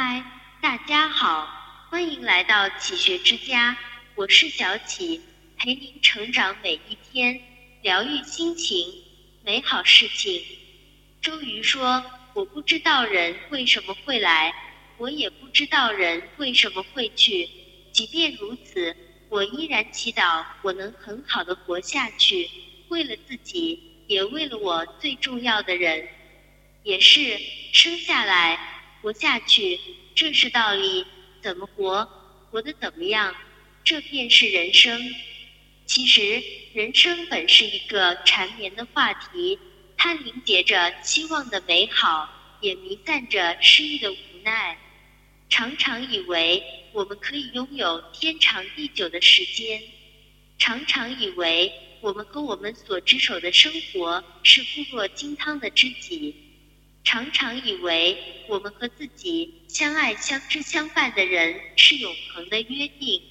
嗨，大家好，欢迎来到启学之家，我是小启，陪您成长每一天，疗愈心情，美好事情。周瑜说：“我不知道人为什么会来，我也不知道人为什么会去。即便如此，我依然祈祷我能很好的活下去，为了自己，也为了我最重要的人。也是生下来。”活下去，这是道理。怎么活，活得怎么样，这便是人生。其实，人生本是一个缠绵的话题，它凝结着希望的美好，也弥散着失意的无奈。常常以为我们可以拥有天长地久的时间，常常以为我们和我们所执手的生活是固若金汤的知己。常常以为我们和自己相爱、相知、相伴的人是永恒的约定，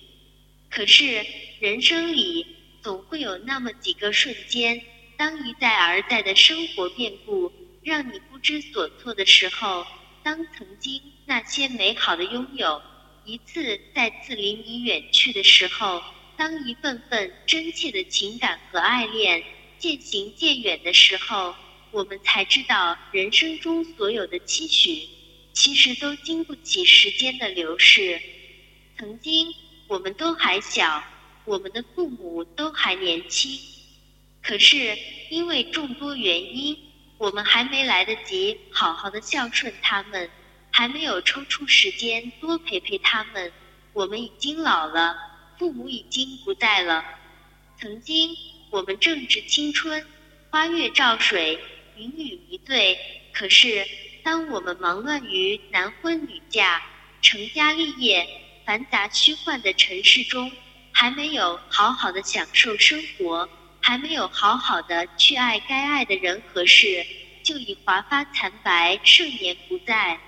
可是人生里总会有那么几个瞬间，当一再而再的生活变故让你不知所措的时候，当曾经那些美好的拥有一次再次离你远去的时候，当一份份真切的情感和爱恋渐行渐远的时候。我们才知道，人生中所有的期许，其实都经不起时间的流逝。曾经，我们都还小，我们的父母都还年轻，可是因为众多原因，我们还没来得及好好的孝顺他们，还没有抽出时间多陪陪他们，我们已经老了，父母已经不在了。曾经，我们正值青春，花月照水。云雨迷醉，可是当我们忙乱于男婚女嫁、成家立业、繁杂虚幻的尘世中，还没有好好的享受生活，还没有好好的去爱该爱的人和事，就已华发残白，盛年不在。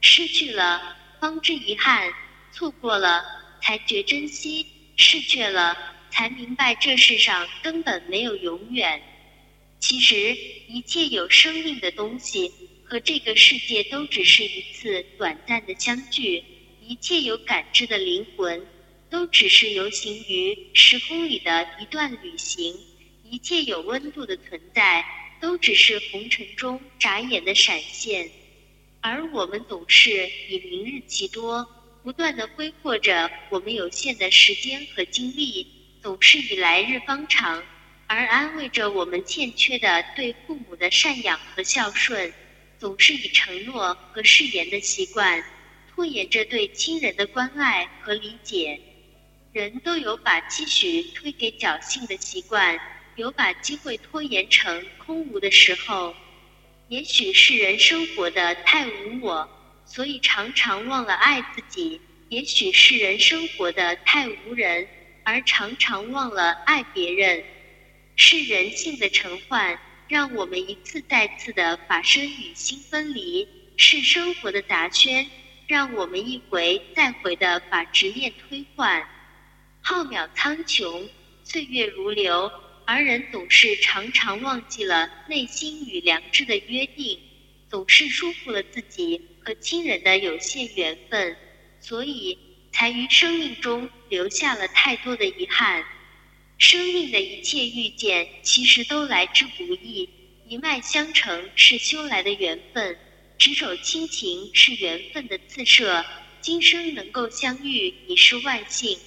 失去了，方知遗憾；错过了，才觉珍惜；失去了，才明白这世上根本没有永远。其实，一切有生命的东西和这个世界都只是一次短暂的相聚；一切有感知的灵魂，都只是游行于时空里的一段旅行；一切有温度的存在，都只是红尘中眨眼的闪现。而我们总是以明日其多，不断的挥霍着我们有限的时间和精力，总是以来日方长。而安慰着我们欠缺的对父母的赡养和孝顺，总是以承诺和誓言的习惯，拖延着对亲人的关爱和理解。人都有把期许推给侥幸的习惯，有把机会拖延成空无的时候。也许是人生活的太无我，所以常常忘了爱自己；也许是人生活的太无人，而常常忘了爱别人。是人性的陈换，让我们一次再次的把身与心分离；是生活的杂喧，让我们一回再回的把执念推换。浩渺苍穹，岁月如流，而人总是常常忘记了内心与良知的约定，总是疏忽了自己和亲人的有限缘分，所以才于生命中留下了太多的遗憾。生命的一切遇见，其实都来之不易。一脉相承是修来的缘分，执手亲情是缘分的自设。今生能够相遇已是万幸，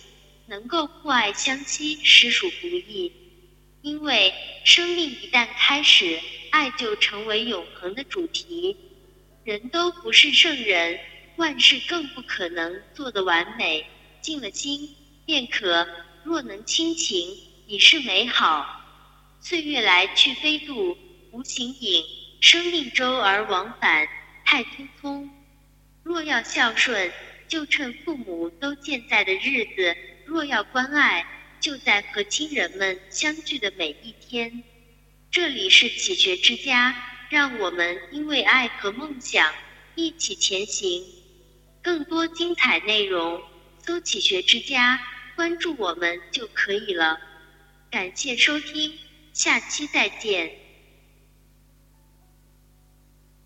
能够互爱相惜实属不易。因为生命一旦开始，爱就成为永恒的主题。人都不是圣人，万事更不可能做得完美。尽了心，便可。若能亲情，已是美好。岁月来去飞度，无形影；生命周而往返，太匆匆。若要孝顺，就趁父母都健在的日子；若要关爱，就在和亲人们相聚的每一天。这里是启学之家，让我们因为爱和梦想一起前行。更多精彩内容，搜“启学之家”。关注我们就可以了，感谢收听，下期再见。